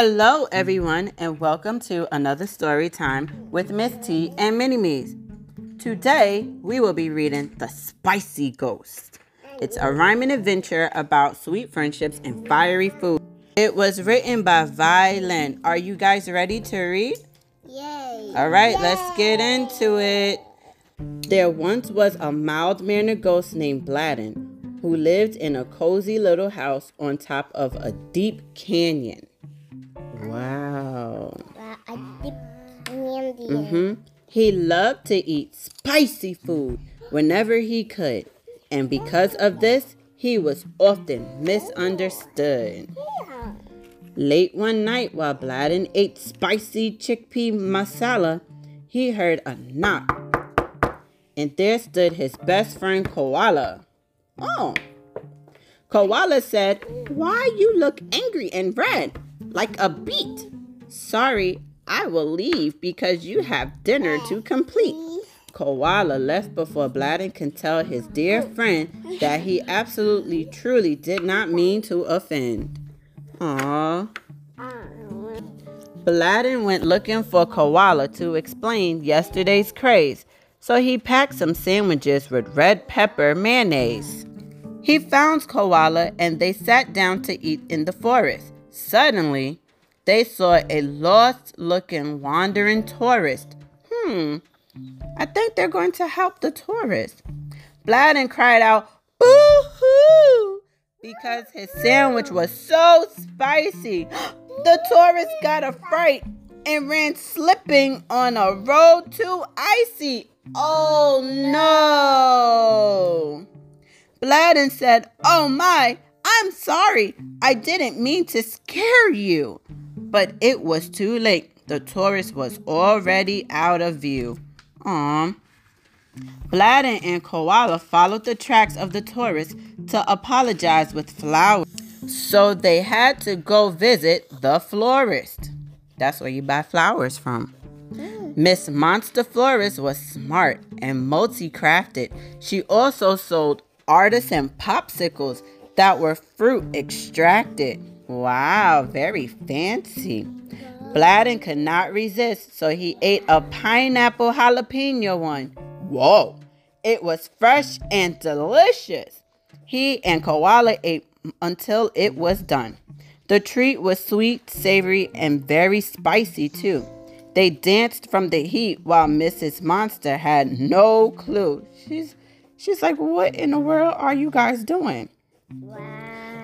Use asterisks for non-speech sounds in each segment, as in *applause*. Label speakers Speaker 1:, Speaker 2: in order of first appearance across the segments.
Speaker 1: Hello, everyone, and welcome to another story time with Miss T and Mini Me's. Today, we will be reading The Spicy Ghost. It's a rhyming adventure about sweet friendships and fiery food. It was written by Vy Lien. Are you guys ready to read?
Speaker 2: Yay.
Speaker 1: All right, let's get into it. There once was a mild mannered ghost named Blandon who lived in a cozy little house on top of a deep canyon.
Speaker 2: Candy.
Speaker 1: hmm He loved to eat spicy food whenever he could, and because of this, he was often misunderstood. Late one night, while Blandon ate spicy chickpea masala, he heard a knock, and there stood his best friend Koala. Oh, Koala said, "Why you look angry and red, like a beet?" Sorry, I will leave because you have dinner to complete. Koala left before Blandon can tell his dear friend that he absolutely truly did not mean to offend. Aww. Blandon went looking for Koala to explain yesterday's craze, so he packed some sandwiches with red pepper mayonnaise. He found Koala and they sat down to eat in the forest. Suddenly, they saw a lost looking wandering tourist. Hmm, I think they're going to help the tourist. Blandon cried out, Boo hoo! Because his sandwich was so spicy. *gasps* The tourist got a fright and ran slipping on a road too icy. Oh no! Blandon said, Oh my, I'm sorry. I didn't mean to scare you. But it was too late. The tourist was already out of view. Um, Aww. Blandon and Koala followed the tracks of the tourist to apologize with flowers. So they had to go visit the florist. That's where you buy flowers from. Mm. Miss Monster Florist was smart and multi crafted. She also sold artisan popsicles that were fruit extracted. Wow, very fancy. Blandon could not resist, so he ate a pineapple jalapeno one. Whoa, it was fresh and delicious. He and Koala ate until it was done. The treat was sweet, savory, and very spicy too. They danced from the heat while Mrs. Monster had no clue. She's she's like, "What in the world are you guys doing?"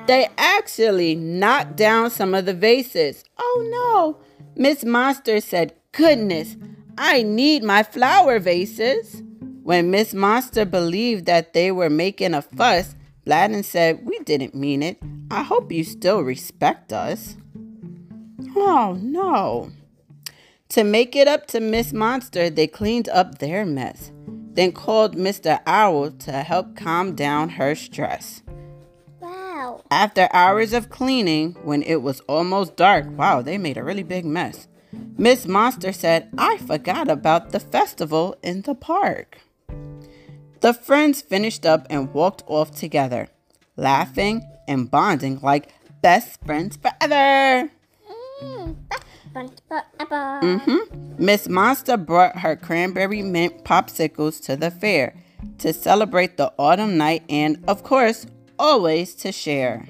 Speaker 1: They actually knocked down some of the vases. Oh no. Miss Monster said, Goodness, I need my flower vases. When Miss Monster believed that they were making a fuss, Blandon said, We didn't mean it. I hope you still respect us. Oh no. To make it up to Miss Monster, they cleaned up their mess, then called Mr. Owl to help calm down her stress. After hours of cleaning, when it was almost dark, wow, they made a really big mess. Miss Monster said, I forgot about the festival in the park. The friends finished up and walked off together, laughing and bonding like best friends forever.
Speaker 2: Mm. Fun forever.
Speaker 1: Mm-hmm. Miss Monster brought her cranberry mint popsicles to the fair to celebrate the autumn night and, of course, always to share.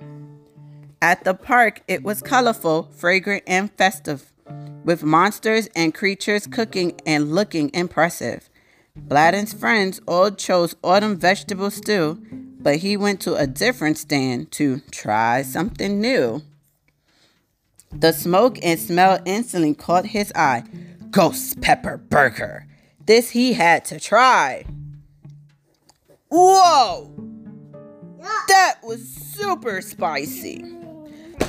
Speaker 1: At the park, it was colorful, fragrant, and festive, with monsters and creatures cooking and looking impressive. Blandon's friends all chose autumn vegetable stew, but he went to a different stand to try something new. The smoke and smell instantly caught his eye. Ghost pepper burger. This he had to try. Whoa! That was super spicy.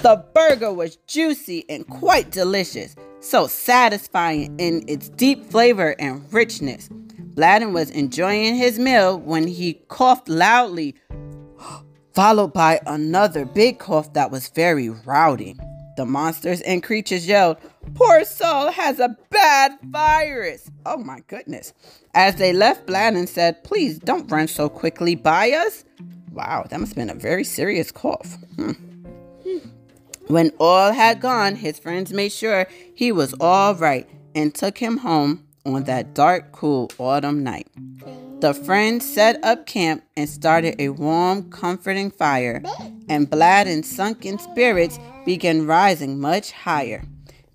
Speaker 1: The burger was juicy and quite delicious, so satisfying in its deep flavor and richness. Blandon was enjoying his meal when he coughed loudly, *gasps* followed by another big cough that was very rowdy. The monsters and creatures yelled, Poor soul has a bad virus. Oh my goodness. As they left, Blandon said, Please don't run so quickly by us. Wow, that must have been a very serious cough. Hmm. When all had gone, his friends made sure he was all right and took him home on that dark, cool autumn night. The friends set up camp and started a warm, comforting fire, and Blandon's sunken spirits began rising much higher.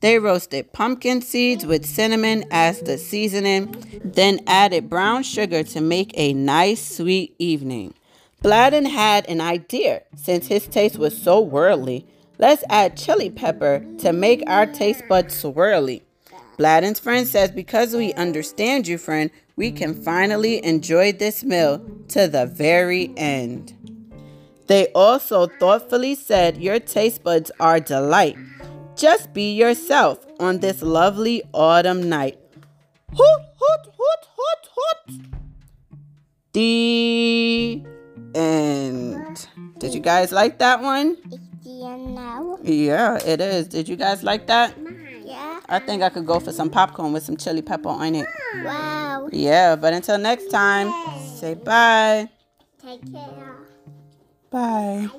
Speaker 1: They roasted pumpkin seeds with cinnamon as the seasoning, then added brown sugar to make a nice, sweet evening. Blandon had an idea since his taste was so worldly. Let's add chili pepper to make our taste buds swirly. Blandon's friend says, Because we understand you, friend, we can finally enjoy this meal to the very end. They also thoughtfully said, Your taste buds are delight. Just be yourself on this lovely autumn night. Hoot, hoot, hoot, hoot, hoot. The you guys like that one? Yeah, it is. Did you guys like that?
Speaker 2: Yeah.
Speaker 1: I think I could go for some popcorn with some chili pepper on it.
Speaker 2: Wow.
Speaker 1: Yeah, but until next time, say bye.
Speaker 2: Take care.
Speaker 1: Bye.